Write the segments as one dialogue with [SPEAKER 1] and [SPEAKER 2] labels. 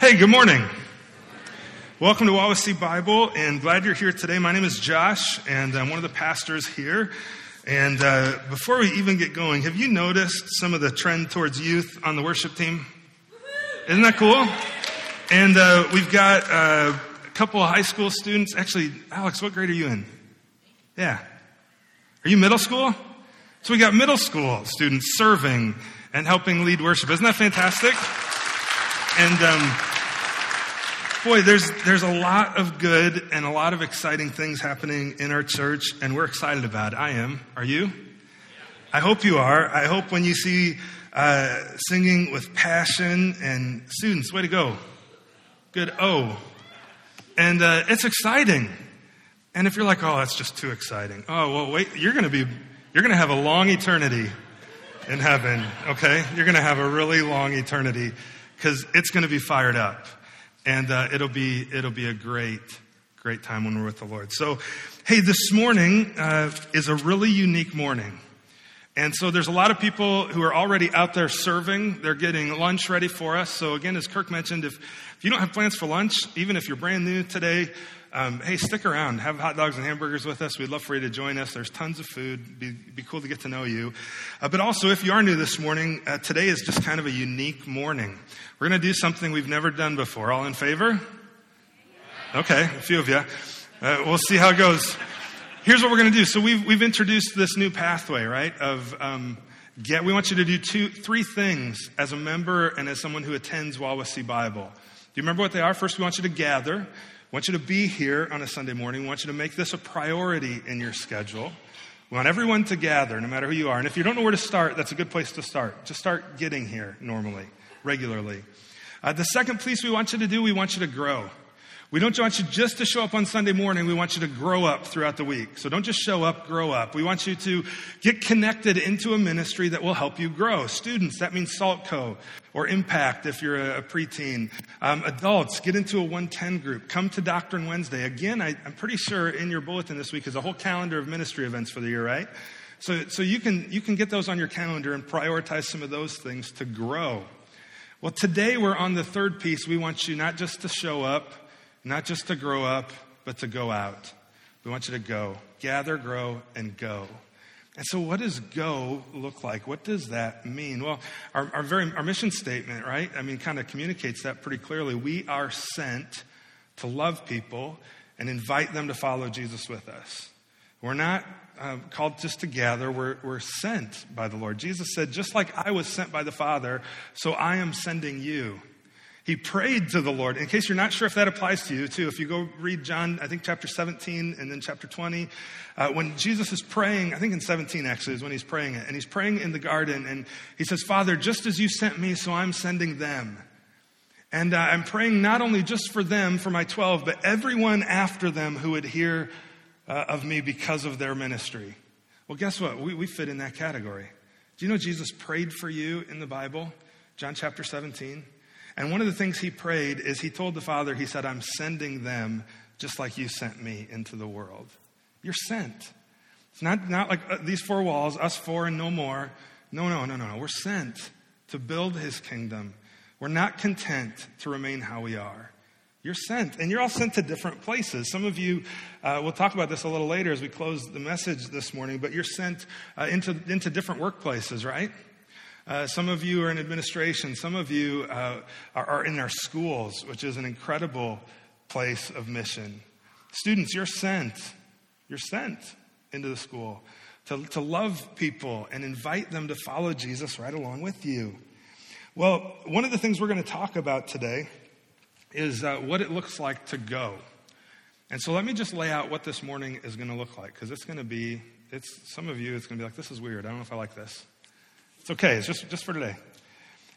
[SPEAKER 1] Hey, good morning. Welcome to Wawasee Bible, and glad you're here today. My name is Josh, and I'm one of the pastors here. And uh, before we even get going, have you noticed some of the trend towards youth on the worship team? Isn't that cool? And uh, we've got uh, a couple of high school students. Actually, Alex, what grade are you in? Yeah. Are you middle school? So we got middle school students serving and helping lead worship. Isn't that fantastic? And um, boy, there's there's a lot of good and a lot of exciting things happening in our church, and we're excited about it. I am. Are you? I hope you are. I hope when you see uh, singing with passion and students, way to go. Good. Oh, and uh, it's exciting. And if you're like, oh, that's just too exciting. Oh, well, wait. You're going to be you're going to have a long eternity in heaven. Okay, you're going to have a really long eternity because it's going to be fired up, and uh, it'll be it'll be a great great time when we're with the Lord. So, hey, this morning uh, is a really unique morning. And so there's a lot of people who are already out there serving. They're getting lunch ready for us. So again, as Kirk mentioned, if, if you don't have plans for lunch, even if you're brand new today, um, hey, stick around. Have hot dogs and hamburgers with us. We'd love for you to join us. There's tons of food. Be, be cool to get to know you. Uh, but also, if you are new this morning, uh, today is just kind of a unique morning. We're going to do something we've never done before. All in favor? Okay, a few of you. Uh, we'll see how it goes. Here's what we're going to do. So we've, we've introduced this new pathway, right? Of um, get. We want you to do two, three things as a member and as someone who attends Wawasee Bible. Do you remember what they are? First, we want you to gather. We want you to be here on a Sunday morning. We want you to make this a priority in your schedule. We want everyone to gather, no matter who you are. And if you don't know where to start, that's a good place to start. Just start getting here normally, regularly. Uh, the second piece we want you to do, we want you to grow. We don't want you just to show up on Sunday morning. We want you to grow up throughout the week. So don't just show up, grow up. We want you to get connected into a ministry that will help you grow. Students, that means SaltCo or Impact if you're a, preteen. Um, adults, get into a 110 group. Come to Doctrine Wednesday. Again, I, I'm pretty sure in your bulletin this week is a whole calendar of ministry events for the year, right? So, so you, can, you can get those on your calendar and prioritize some of those things to grow. Well, today we're on the third piece. We want you not just to show up, not just to grow up, but to go out. We want you to go. Gather, grow, and go. And so, what does go look like? What does that mean? Well, our, our, very, our mission statement, right? I mean, kind of communicates that pretty clearly. We are sent to love people and invite them to follow Jesus with us. We're not uh, called just to gather, we're, we're sent by the Lord. Jesus said, just like I was sent by the Father, so I am sending you. He prayed to the Lord. In case you're not sure if that applies to you, too, if you go read John, I think chapter 17 and then chapter 20, uh, when Jesus is praying, I think in 17 actually is when he's praying it, and he's praying in the garden, and he says, Father, just as you sent me, so I'm sending them. And uh, I'm praying not only just for them, for my 12, but everyone after them who would hear uh, of me because of their ministry. Well, guess what? We, we fit in that category. Do you know Jesus prayed for you in the Bible? John chapter 17. And one of the things he prayed is he told the Father, he said, I'm sending them just like you sent me into the world. You're sent. It's not, not like uh, these four walls, us four and no more. No, no, no, no. We're sent to build his kingdom. We're not content to remain how we are. You're sent, and you're all sent to different places. Some of you, uh, we'll talk about this a little later as we close the message this morning, but you're sent uh, into, into different workplaces, right? Uh, some of you are in administration. Some of you uh, are, are in our schools, which is an incredible place of mission. Students, you're sent. You're sent into the school to, to love people and invite them to follow Jesus right along with you. Well, one of the things we're going to talk about today is uh, what it looks like to go. And so let me just lay out what this morning is going to look like because it's going to be, it's, some of you, it's going to be like, this is weird. I don't know if I like this. It's okay, it's just, just for today.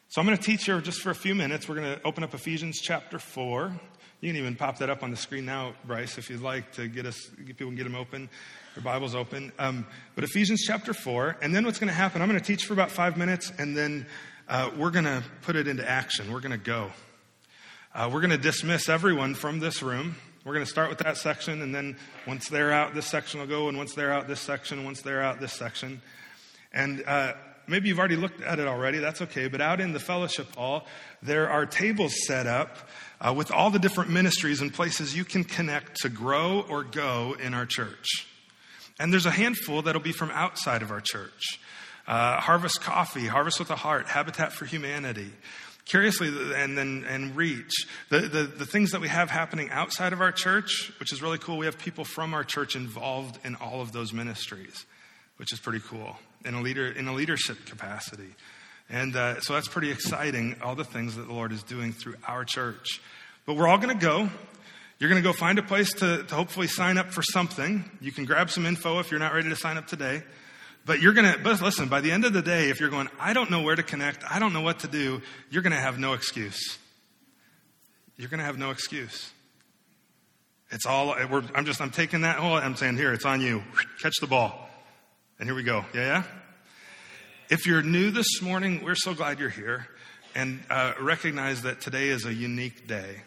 [SPEAKER 1] So I'm going to teach here just for a few minutes. We're going to open up Ephesians chapter 4. You can even pop that up on the screen now, Bryce, if you'd like to get us, get people can get them open, their Bible's open. Um, but Ephesians chapter 4, and then what's going to happen, I'm going to teach for about five minutes, and then uh, we're going to put it into action. We're going to go. Uh, we're going to dismiss everyone from this room. We're going to start with that section, and then once they're out, this section will go, and once they're out, this section, once they're out, this section. And uh, maybe you've already looked at it already, that's okay, but out in the fellowship hall, there are tables set up uh, with all the different ministries and places you can connect to grow or go in our church. And there's a handful that'll be from outside of our church. Uh, Harvest Coffee, Harvest with a Heart, Habitat for Humanity. Curiously, and then and reach the, the, the things that we have happening outside of our church, which is really cool. We have people from our church involved in all of those ministries, which is pretty cool in a leader in a leadership capacity. And uh, so that's pretty exciting, all the things that the Lord is doing through our church. But we're all going to go. You're going to go find a place to, to hopefully sign up for something. You can grab some info if you're not ready to sign up today. But you're going to, but listen, by the end of the day, if you're going, I don't know where to connect, I don't know what to do, you're going to have no excuse. You're going to have no excuse. It's all, I'm just, I'm taking that whole, I'm saying, here, it's on you. Catch the ball. And here we go. Yeah, yeah? If you're new this morning, we're so glad you're here. And uh, recognize that today is a unique day.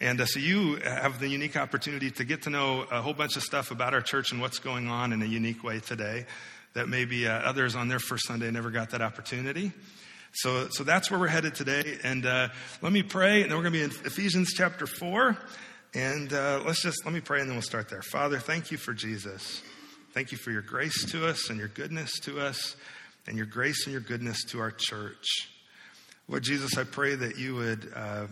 [SPEAKER 1] And uh, so you have the unique opportunity to get to know a whole bunch of stuff about our church and what's going on in a unique way today that maybe uh, others on their first Sunday never got that opportunity. So, so that's where we're headed today. And uh, let me pray, and then we're going to be in Ephesians chapter 4. And uh, let's just, let me pray, and then we'll start there. Father, thank you for Jesus. Thank you for your grace to us and your goodness to us, and your grace and your goodness to our church. Lord Jesus, I pray that you would. Uh,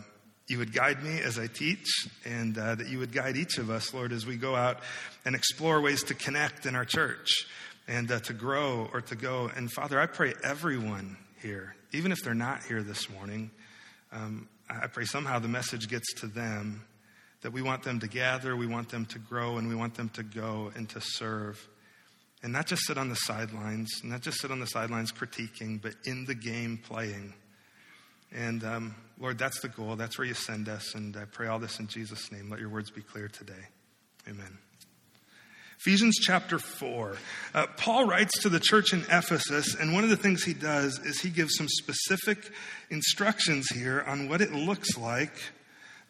[SPEAKER 1] you would guide me as I teach, and uh, that you would guide each of us, Lord, as we go out and explore ways to connect in our church and uh, to grow or to go. And Father, I pray everyone here, even if they're not here this morning, um, I pray somehow the message gets to them that we want them to gather, we want them to grow, and we want them to go and to serve. And not just sit on the sidelines, not just sit on the sidelines critiquing, but in the game playing. And um, Lord, that's the goal. That's where you send us. And I pray all this in Jesus' name. Let your words be clear today. Amen. Ephesians chapter 4. Uh, Paul writes to the church in Ephesus, and one of the things he does is he gives some specific instructions here on what it looks like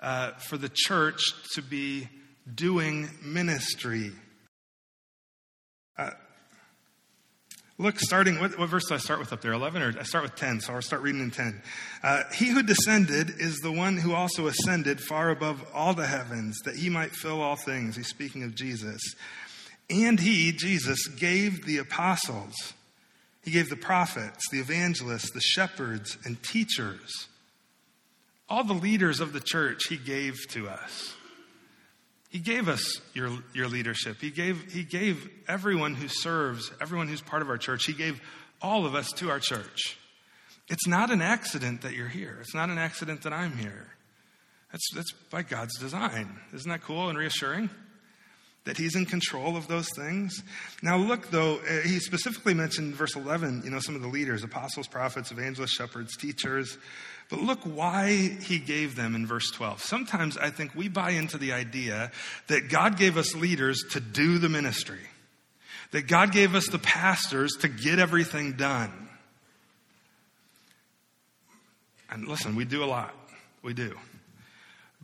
[SPEAKER 1] uh, for the church to be doing ministry. Uh, Look, starting, what, what, verse do I start with up there? 11 or I start with 10, so I'll start reading in 10. Uh, he who descended is the one who also ascended far above all the heavens, that he might fill all things. He's speaking of Jesus. And he, Jesus, gave the apostles, he gave the prophets, the evangelists, the shepherds, and teachers. All the leaders of the church he gave to us. He gave us your, your leadership. He gave, he gave everyone who serves, everyone who's part of our church, he gave all of us to our church. It's not an accident that you're here. It's not an accident that I'm here. That's, that's by God's design. Isn't that cool and reassuring? that he's in control of those things. Now, look, though, uh, he specifically mentioned verse 11, you know, some of the leaders apostles, prophets, evangelists, shepherds, teachers. But look why he gave them in verse 12. Sometimes I think we buy into the idea that God gave us leaders to do the ministry, that God gave us the pastors to get everything done. And listen, we do a lot. We do.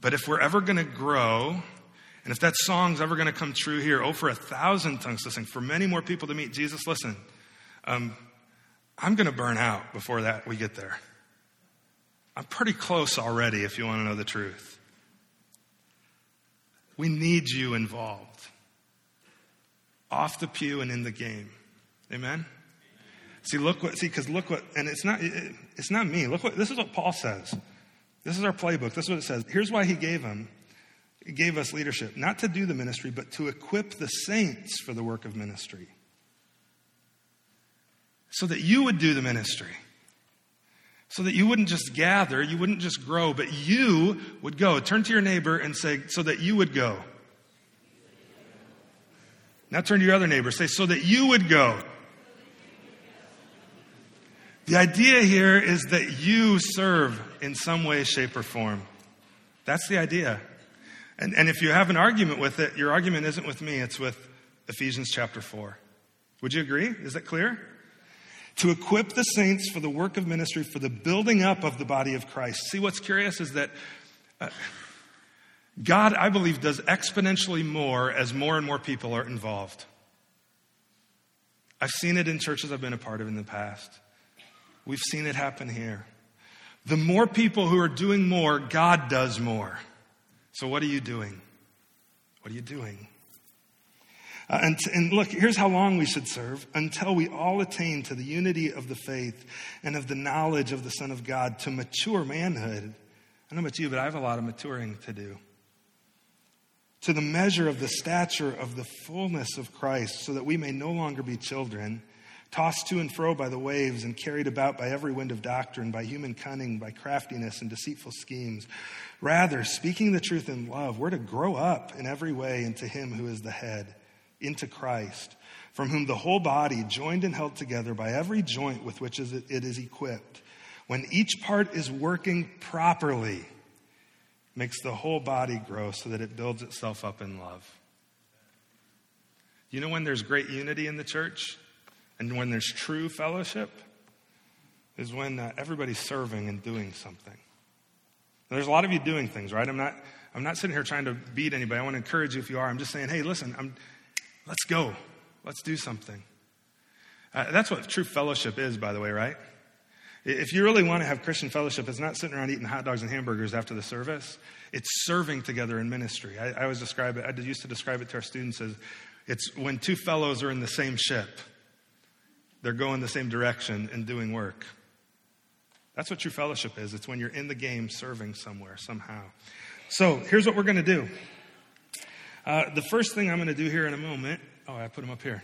[SPEAKER 1] But if we're ever going to grow, and if that song's ever going to come true here, oh, for a thousand tongues to sing, for many more people to meet Jesus, listen, um, I'm going to burn out before that we get there. I'm pretty close already, if you want to know the truth. We need you involved, off the pew and in the game. Amen. See, look what. See, because look what, and it's not. It, it's not me. Look what. This is what Paul says. This is our playbook. This is what it says. Here's why he gave him. He gave us leadership, not to do the ministry, but to equip the saints for the work of ministry. So that you would do the ministry. So that you wouldn't just gather, you wouldn't just grow, but you would go. Turn to your neighbor and say, so that you would go. Now turn to your other neighbor, say, so that you would go. The idea here is that you serve in some way, shape, or form. That's the idea. And, and if you have an argument with it, your argument isn't with me, it's with Ephesians chapter 4. Would you agree? Is that clear? To equip the saints for the work of ministry, for the building up of the body of Christ. See, what's curious is that uh, God, I believe, does exponentially more as more and more people are involved. I've seen it in churches I've been a part of in the past. We've seen it happen here. The more people who are doing more, God does more. So, what are you doing? What are you doing? Uh, and, and look, here's how long we should serve until we all attain to the unity of the faith and of the knowledge of the Son of God to mature manhood. I don't know about you, but I have a lot of maturing to do. To the measure of the stature of the fullness of Christ, so that we may no longer be children, tossed to and fro by the waves and carried about by every wind of doctrine, by human cunning, by craftiness and deceitful schemes. Rather, speaking the truth in love, we're to grow up in every way into Him who is the head into Christ, from whom the whole body, joined and held together by every joint with which it is equipped, when each part is working properly, makes the whole body grow so that it builds itself up in love. You know when there's great unity in the church and when there's true fellowship? Is when uh, everybody's serving and doing something. there's a lot of you doing things, right? I'm not, I'm not sitting here trying to beat anybody. I want to encourage you if you are. I'm just saying, hey, listen, I'm, Let's go. Let's do something. Uh, that's what true fellowship is, by the way, right? If you really want to have Christian fellowship, it's not sitting around eating hot dogs and hamburgers after the service. It's serving together in ministry. I, I always describe it, I used to describe it to our students as it's when two fellows are in the same ship, they're going the same direction and doing work. That's what true fellowship is. It's when you're in the game serving somewhere, somehow. So here's what we're going to do. Uh, the first thing I'm going to do here in a moment, oh, I put them up here,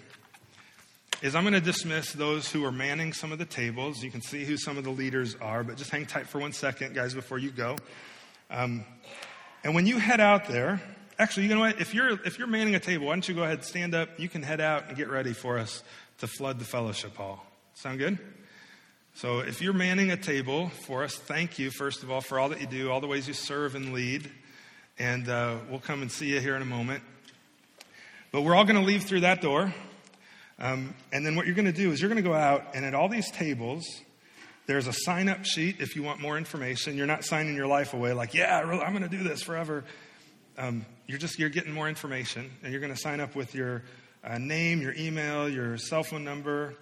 [SPEAKER 1] is I'm going to dismiss those who are manning some of the tables. You can see who some of the leaders are, but just hang tight for one second, guys, before you go. Um, and when you head out there, actually, you know what? If you're if you're manning a table, why don't you go ahead, and stand up? You can head out and get ready for us to flood the fellowship hall. Sound good? So if you're manning a table for us, thank you first of all for all that you do, all the ways you serve and lead and uh, we'll come and see you here in a moment. But we're all going to leave through that door. Um, and then what you're going to do is you're going to go out, and at all these tables, there's a sign up sheet if you want more information. You're not signing your life away like, yeah, I'm going to do this forever. Um, you're just you're getting more information, and you're going to sign up with your uh, name, your email, your cell phone number,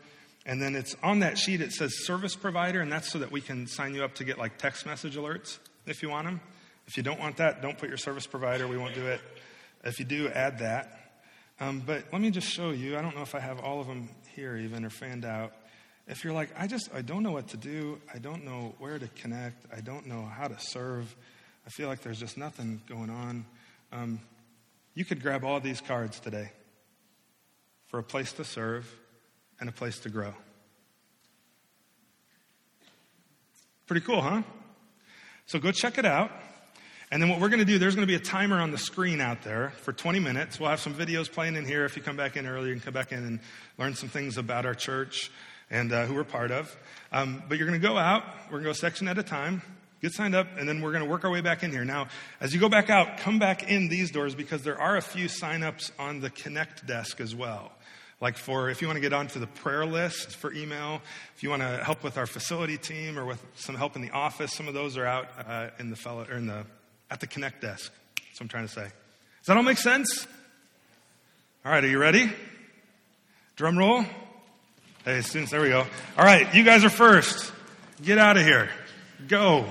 [SPEAKER 1] and then it's on that sheet. It says service provider, and that's so that we can sign you up to get like text message alerts if you want them. If you don't want that, don't put your service provider. We won't do it. If you do, add that. Um, but let me just show you. I don't know if I have all of them here even or fanned out. If you're like, I just, I don't know what to do. I don't know where to connect. I don't know how to serve. I feel like there's just nothing going on. Um, you could grab all these cards today for a place to serve and a place to grow. Pretty cool, huh? So go check it out. And then what we're going to do, there's going to be a timer on the screen out there for 20 minutes. We'll have some videos playing in here. If you come back in early, you can come back in and learn some things about our church and uh, who we're part of. Um, but you're going to go out. We're going to go section at a time, get signed up, and then we're going to work our way back in here. Now, as you go back out, come back in these doors because there are a few sign-ups on the Connect desk as well. Like for if you want to get onto the prayer list for email, if you want to help with our facility team or with some help in the office, some of those are out uh, in the fellow or in the at the Connect desk. That's what I'm trying to say. Does that all make sense? All right, are you ready? Drum roll. Hey, students, there we go. All right, you guys are first. Get out of here. Go.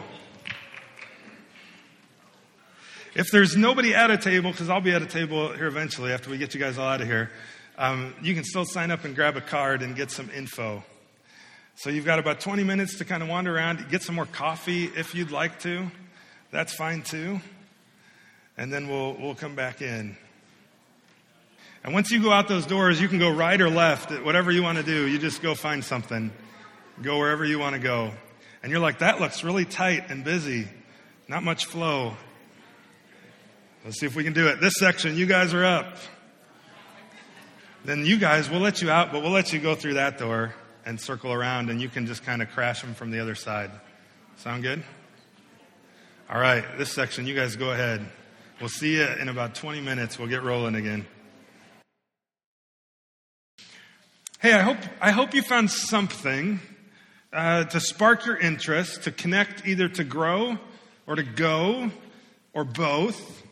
[SPEAKER 1] If there's nobody at a table, because I'll be at a table here eventually after we get you guys all out of here, um, you can still sign up and grab a card and get some info. So you've got about 20 minutes to kind of wander around, get some more coffee if you'd like to. That's fine too. And then we'll, we'll come back in. And once you go out those doors, you can go right or left, whatever you want to do. You just go find something. Go wherever you want to go. And you're like, that looks really tight and busy. Not much flow. Let's see if we can do it. This section, you guys are up. Then you guys, we'll let you out, but we'll let you go through that door and circle around, and you can just kind of crash them from the other side. Sound good? All right, this section, you guys go ahead. We'll see you in about 20 minutes. We'll get rolling again. Hey, I hope, I hope you found something uh, to spark your interest, to connect either to grow or to go or both.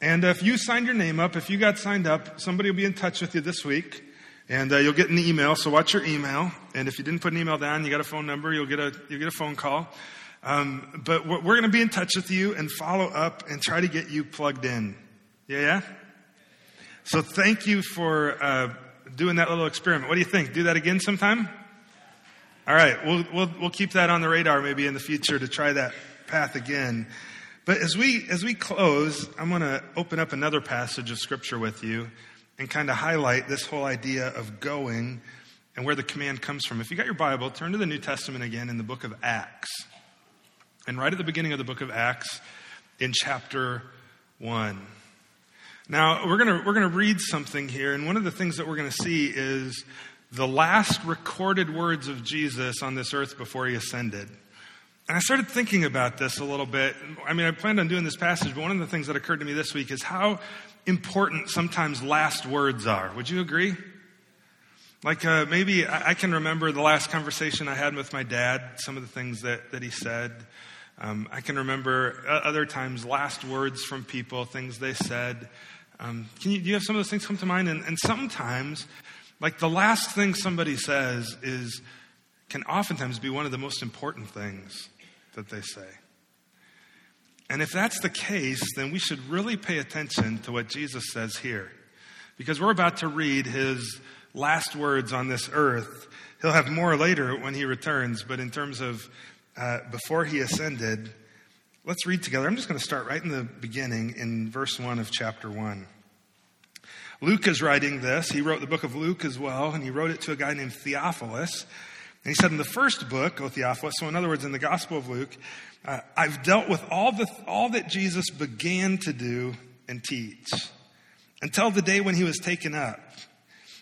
[SPEAKER 1] And if you signed your name up, if you got signed up, somebody will be in touch with you this week And uh, you'll get an email, so watch your email. And if you didn't put an email down, you got a phone number, you'll get a, you'll get a phone call. Um, but we're going to be in touch with you and follow up and try to get you plugged in. Yeah, yeah? So thank you for uh, doing that little experiment. What do you think? Do that again sometime? All right, we'll, we'll, we'll keep that on the radar maybe in the future to try that path again. But as we, as we close, I'm going to open up another passage of scripture with you and kind of highlight this whole idea of going and where the command comes from. If you got your Bible, turn to the New Testament again in the book of Acts. And right at the beginning of the book of Acts, in chapter 1. Now, we're going we're going to read something here, and one of the things that we're going to see is the last recorded words of Jesus on this earth before he ascended. And I started thinking about this a little bit. I mean, I planned on doing this passage, but one of the things that occurred to me this week is how important sometimes last words are. Would you agree? Like uh, maybe I, can remember the last conversation I had with my dad, some of the things that, that he said. Um, I can remember uh, other times last words from people, things they said. Um, can you, do you have some of those things come to mind? And, and sometimes, like the last thing somebody says is, can oftentimes be one of the most important things that they say. And if that's the case, then we should really pay attention to what Jesus says here. Because we're about to read his last words on this earth. He'll have more later when he returns, but in terms of uh, before he ascended, let's read together. I'm just going to start right in the beginning in verse 1 of chapter 1. Luke is writing this. He wrote the book of Luke as well, and he wrote it to a guy named Theophilus. And he said in the first book, O Theophilus, so in other words, in the Gospel of Luke, uh, I've dealt with all, the, all that Jesus began to do and teach until the day when he was taken up.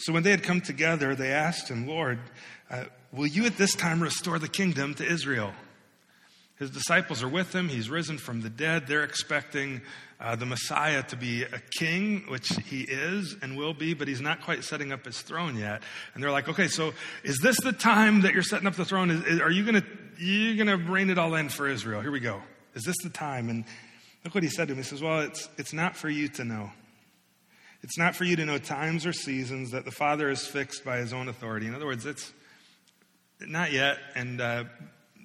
[SPEAKER 1] So when they had come together, they asked him, Lord, uh, will you at this time restore the kingdom to Israel? His disciples are with him. He's risen from the dead. They're expecting uh, the Messiah to be a king, which he is and will be, but he's not quite setting up his throne yet. And they're like, okay, so is this the time that you're setting up the throne? Is, is, are you going to you gonna reign it all in for Israel? Here we go. Is this the time? And look what he said to him. He says, well, it's, it's not for you to know. It's not for you to know times or seasons that the Father is fixed by his own authority. In other words, it's not yet. And uh,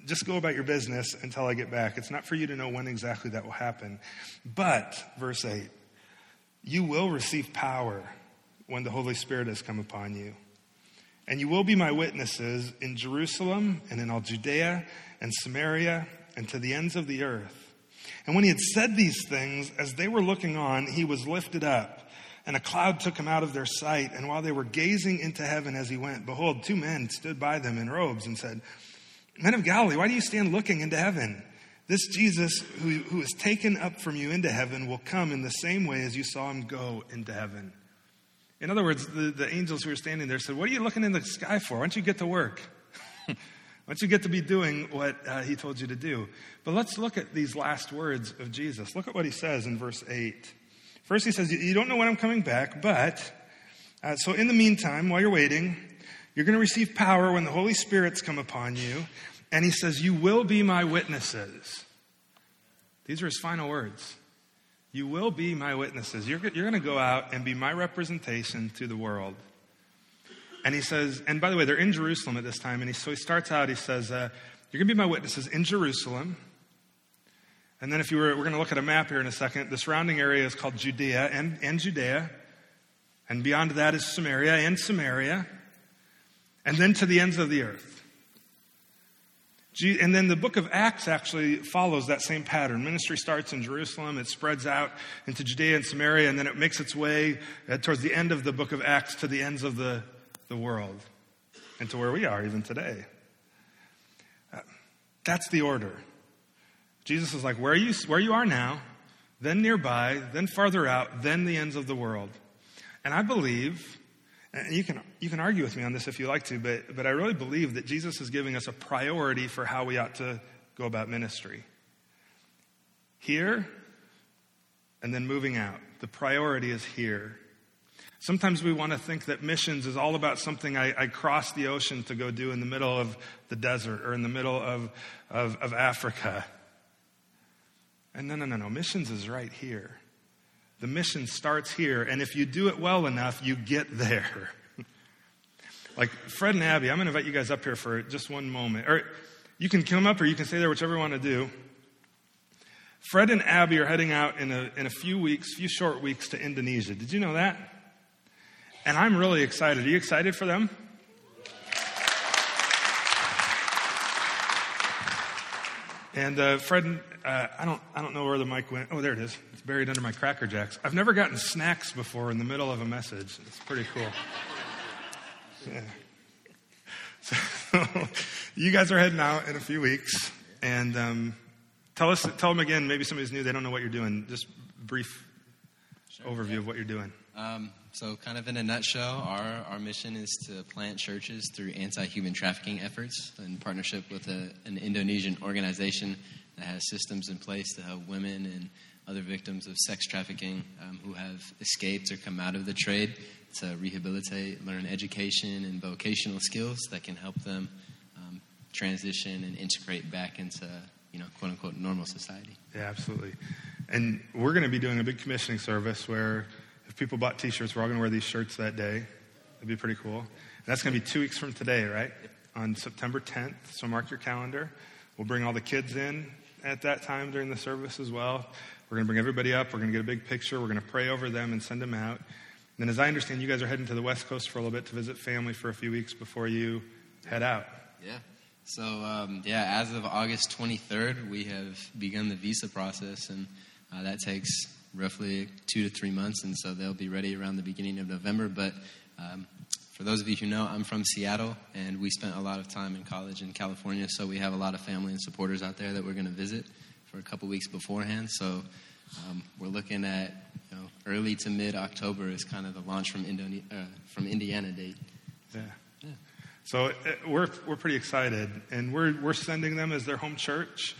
[SPEAKER 1] just go about your business until I get back. It's not for you to know when exactly that will happen. But, verse 8, you will receive power when the Holy Spirit has come upon you. And you will be my witnesses in Jerusalem and in all Judea and Samaria and to the ends of the earth. And when he had said these things, as they were looking on, he was lifted up, and a cloud took him out of their sight. And while they were gazing into heaven as he went, behold, two men stood by them in robes and said, Men of Galilee, why do you stand looking into heaven? This Jesus who, who is taken up from you into heaven will come in the same way as you saw him go into heaven. In other words, the, the angels who were standing there said, What are you looking in the sky for? Why don't you get to work? Why don't you get to be doing what uh, he told you to do? But let's look at these last words of Jesus. Look at what he says in verse 8. First, he says, You don't know when I'm coming back, but, uh, so in the meantime, while you're waiting, you're going to receive power when the Holy Spirit's come upon you. And he says, You will be my witnesses. These are his final words. You will be my witnesses. You're, you're going to go out and be my representation to the world. And he says, and by the way, they're in Jerusalem at this time. And he, so he starts out, he says, uh, You're going to be my witnesses in Jerusalem. And then, if you were, we're going to look at a map here in a second. The surrounding area is called Judea and, and Judea. And beyond that is Samaria and Samaria and then to the ends of the earth. And then the book of Acts actually follows that same pattern. Ministry starts in Jerusalem, it spreads out into Judea and Samaria, and then it makes its way uh, towards the end of the book of Acts to the ends of the, the world and to where we are even today. Uh, that's the order. Jesus is like, where you, where you are now, then nearby, then farther out, then the ends of the world. And I believe And you can, you can argue with me on this if you like to, but, but I really believe that Jesus is giving us a priority for how we ought to go about ministry. Here, and then moving out. The priority is here. Sometimes we want to think that missions is all about something I, I cross the ocean to go do in the middle of the desert or in the middle of, of, of Africa. And no, no, no, no. Missions is right here. The mission starts here, and if you do it well enough, you get there. like Fred and Abby, I'm going to invite you guys up here for just one moment. Or you can come up or you can stay there, whichever you want to do. Fred and Abby are heading out in a, in a few weeks, few short weeks to Indonesia. Did you know that? And I'm really excited. Are you excited for them? And uh, Fred, uh, I don't, I don't know where the mic went. Oh, there it is. It's buried under my Cracker Jacks. I've never gotten snacks before in the middle of a message. It's pretty cool. Yeah. So, you guys are heading out in a few weeks, and um, tell us, tell them again. Maybe somebody's new; they don't know what you're doing. Just brief sure, overview yeah. of what you're doing.
[SPEAKER 2] Um, so, kind of in a nutshell, our, our mission is to plant churches through anti human trafficking efforts in partnership with a, an Indonesian organization that has systems in place to help women and other victims of sex trafficking um, who have escaped or come out of the trade to rehabilitate, learn education and vocational skills that can help them um, transition and integrate back into, you know, quote unquote, normal society.
[SPEAKER 1] Yeah, absolutely. And we're going to be doing a big commissioning service where if people bought t shirts, we're all going to wear these shirts that day. It'd be pretty cool. And that's going to be two weeks from today, right? On September 10th. So mark your calendar. We'll bring all the kids in at that time during the service as well. We're going to bring everybody up. We're going to get a big picture. We're going to pray over them and send them out. And as I understand, you guys are heading to the West Coast for a little bit to visit family for a few weeks before you head out.
[SPEAKER 2] Yeah. So, um, yeah, as of August 23rd, we have begun the visa process, and uh, that takes roughly two to three months, and so they'll be ready around the beginning of November. But um, for those of you who know, I'm from Seattle, and we spent a lot of time in college in California, so we have a lot of family and supporters out there that we're going to visit for a couple weeks beforehand. So um, we're looking at you know, early to mid October is kind of the launch from, Indone- uh, from Indiana date.
[SPEAKER 1] Yeah. yeah. So uh, we're, we're pretty excited, and we're, we're sending them as their home church.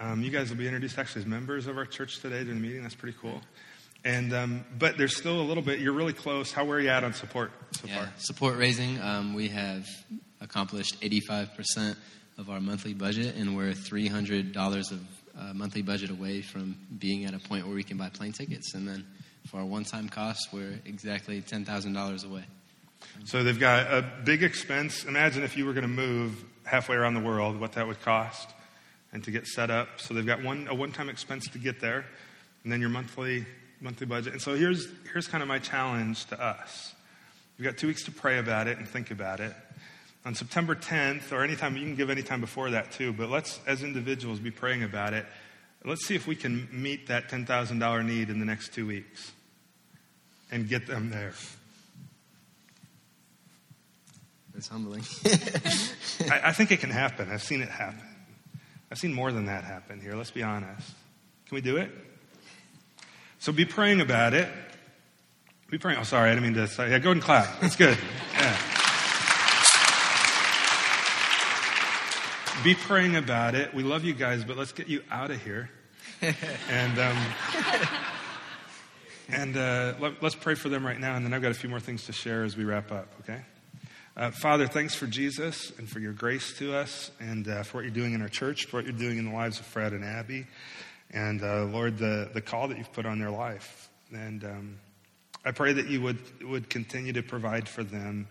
[SPEAKER 1] Um, you guys will be introduced actually as members of our church today during the meeting. That's pretty cool. And um, but there's still a little bit. You're really close. How are you at on support so
[SPEAKER 2] yeah,
[SPEAKER 1] far?
[SPEAKER 2] Support raising. Um, we have accomplished 85 percent of our monthly budget, and we're 300 dollars of uh, monthly budget away from being at a point where we can buy plane tickets. And then for our one-time costs, we're exactly ten thousand dollars away.
[SPEAKER 1] So they've got a big expense. Imagine if you were going to move halfway around the world, what that would cost, and to get set up. So they've got one a one-time expense to get there, and then your monthly monthly budget. And so here's, here's kind of my challenge to us. We've got two weeks to pray about it and think about it. On September 10th, or anytime, you can give any time before that too, but let's, as individuals, be praying about it. Let's see if we can meet that $10,000 need in the next two weeks and get them there.
[SPEAKER 2] It's humbling.
[SPEAKER 1] I, I think it can happen. I've seen it happen. I've seen more than that happen here. Let's be honest. Can we do it? So be praying about it. Be praying. Oh, sorry, I didn't mean to say. Yeah, go and clap. That's good. Yeah. Be praying about it. We love you guys, but let's get you out of here. and um, and uh, let, us pray for them right now, and then I've got a few more things to share as we wrap up. Okay. Uh, Father, thanks for Jesus and for your grace to us, and uh, for what you're doing in our church, for what you're doing in the lives of Fred and Abby and uh, Lord, the, the call that you've put on their life. And um, I pray that you would, would continue to provide for them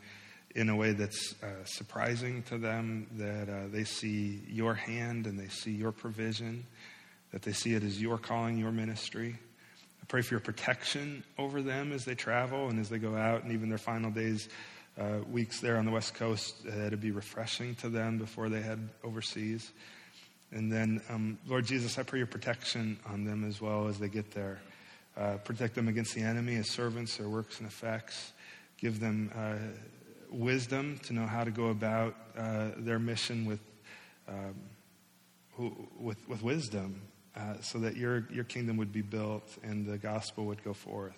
[SPEAKER 1] in a way that's uh, surprising to them, that uh, they see your hand and they see your provision, that they see it as your calling, your ministry. I pray for your protection over them as they travel and as they go out, and even their final days, uh, weeks there on the West Coast, uh, to be refreshing to them before they head overseas. And then, um, Lord Jesus, I pray your protection on them as well as they get there. Uh, protect them against the enemy as servants, their works and effects. Give them uh, wisdom to know how to go about uh, their mission with, um, with, with wisdom uh, so that your, your kingdom would be built and the gospel would go forth.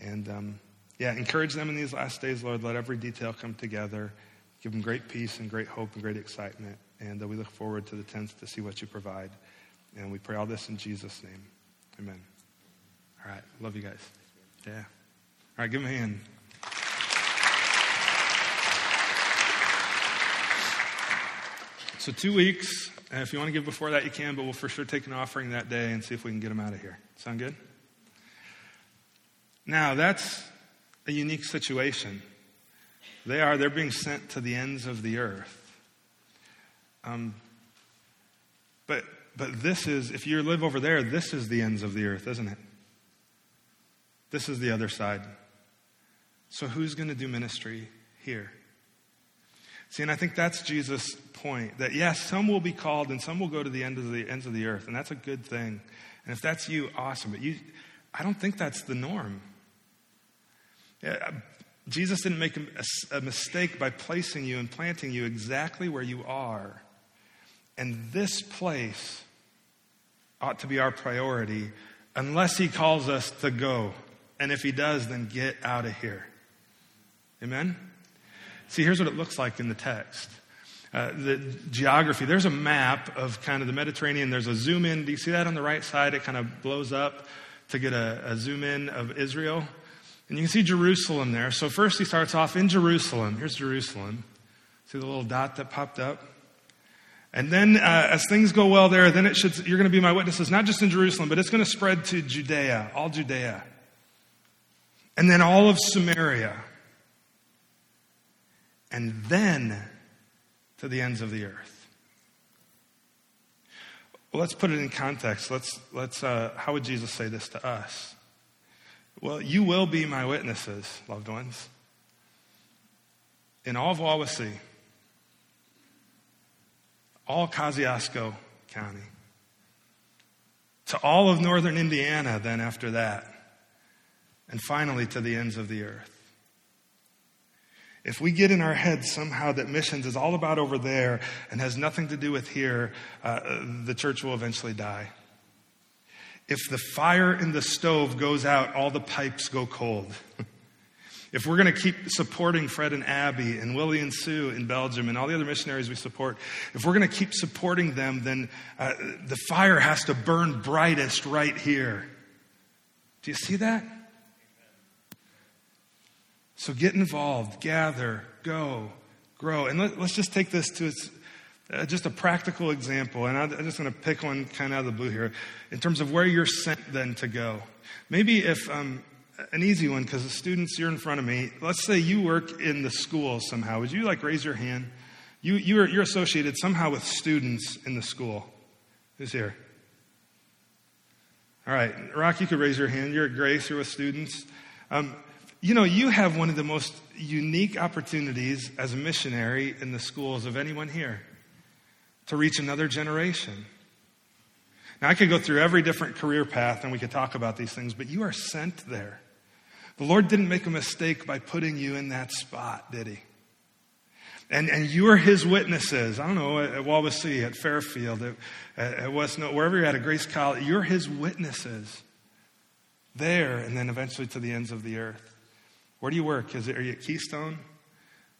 [SPEAKER 1] And um, yeah, encourage them in these last days, Lord. Let every detail come together. Give them great peace and great hope and great excitement. And uh, we look forward to the 10th to see what you provide. And we pray all this in Jesus' name. Amen. All right. Love you guys. Yeah. All right. Give them a hand. So, two weeks. If you want to give before that, you can, but we'll for sure take an offering that day and see if we can get them out of here. Sound good? Now, that's a unique situation. They are, they're being sent to the ends of the earth. Um, but, but this is, if you live over there, this is the ends of the earth, isn't it? This is the other side. So who's going to do ministry here? See, and I think that's Jesus' point that yes, some will be called and some will go to the end of the ends of the earth, and that's a good thing. And if that's you, awesome. But you, I don't think that's the norm. Yeah, Jesus didn't make a, a mistake by placing you and planting you exactly where you are. And this place ought to be our priority unless he calls us to go. And if he does, then get out of here. Amen? See, here's what it looks like in the text. Uh, the geography, there's a map of kind of the Mediterranean. There's a zoom in. Do you see that on the right side? It kind of blows up to get a, a zoom in of Israel. And you can see Jerusalem there. So first he starts off in Jerusalem. Here's Jerusalem. See the little dot that popped up? And then, uh, as things go well there, then it should, you're going to be my witnesses, not just in Jerusalem, but it's going to spread to Judea, all Judea. And then all of Samaria. And then to the ends of the earth. Well, let's put it in context. Let's, let's, uh, how would Jesus say this to us? Well, you will be my witnesses, loved ones, in all of Wawasee, all Kosciusko County, to all of northern Indiana, then after that, and finally to the ends of the earth. If we get in our heads somehow that missions is all about over there and has nothing to do with here, uh, the church will eventually die. If the fire in the stove goes out, all the pipes go cold. if we're going to keep supporting Fred and Abby and Willie and Sue in Belgium and all the other missionaries we support, if we're going to keep supporting them, then uh, the fire has to burn brightest right here. Do you see that? So get involved, gather, go, grow. And let, us just take this to its uh, just a practical example, and I'm just going to pick one kind of out of the blue here, in terms of where you're sent then to go. Maybe if um, an easy one, because the students you're in front of me. Let's say you work in the school somehow. Would you like raise your hand? You you're, you're associated somehow with students in the school. Who's here? All right, Rock, you could raise your hand. You're at Grace. You're with students. Um, you know, you have one of the most unique opportunities as a missionary in the schools of anyone here to reach another generation. Now, I could go through every different career path and we could talk about these things, but you are sent there. The Lord didn't make a mistake by putting you in that spot, did He? And, and you are His witnesses. I don't know, at Wawasee, at Fairfield, at, at West Noble, wherever you're at, at Grace College, you're His witnesses there and then eventually to the ends of the earth. Where do you work? Is it, are you at Keystone?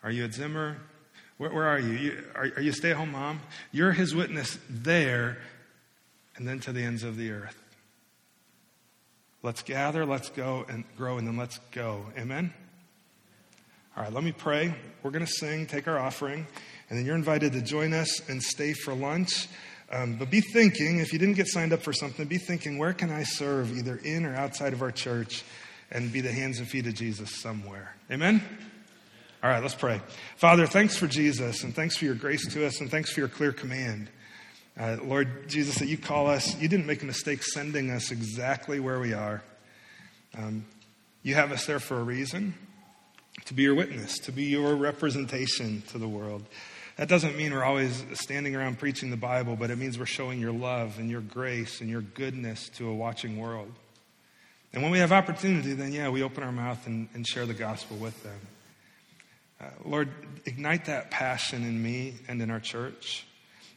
[SPEAKER 1] Are you at Zimmer? Where, where are you? you are, are you stay at home mom? You're his witness there and then to the ends of the earth. Let's gather, let's go and grow, and then let's go. Amen? All right, let me pray. We're going to sing, take our offering, and then you're invited to join us and stay for lunch. Um, but be thinking, if you didn't get signed up for something, be thinking, where can I serve, either in or outside of our church, and be the hands and feet of Jesus somewhere? Amen? All right, let's pray. Father, thanks for Jesus, and thanks for your grace to us, and thanks for your clear command. Uh, Lord Jesus, that you call us, you didn't make a mistake sending us exactly where we are. Um, you have us there for a reason to be your witness, to be your representation to the world. That doesn't mean we're always standing around preaching the Bible, but it means we're showing your love and your grace and your goodness to a watching world. And when we have opportunity, then yeah, we open our mouth and, and share the gospel with them. Uh, Lord, ignite that passion in me and in our church.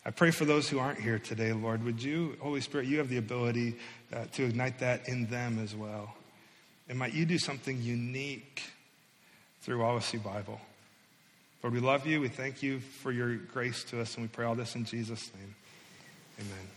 [SPEAKER 1] I pray for those who aren't here today, Lord. Would you, Holy Spirit, you have the ability uh, to ignite that in them as well. And might you do something unique through Wawasee Bible. Lord, we love you. We thank you for your grace to us, and we pray all this in Jesus' name. Amen.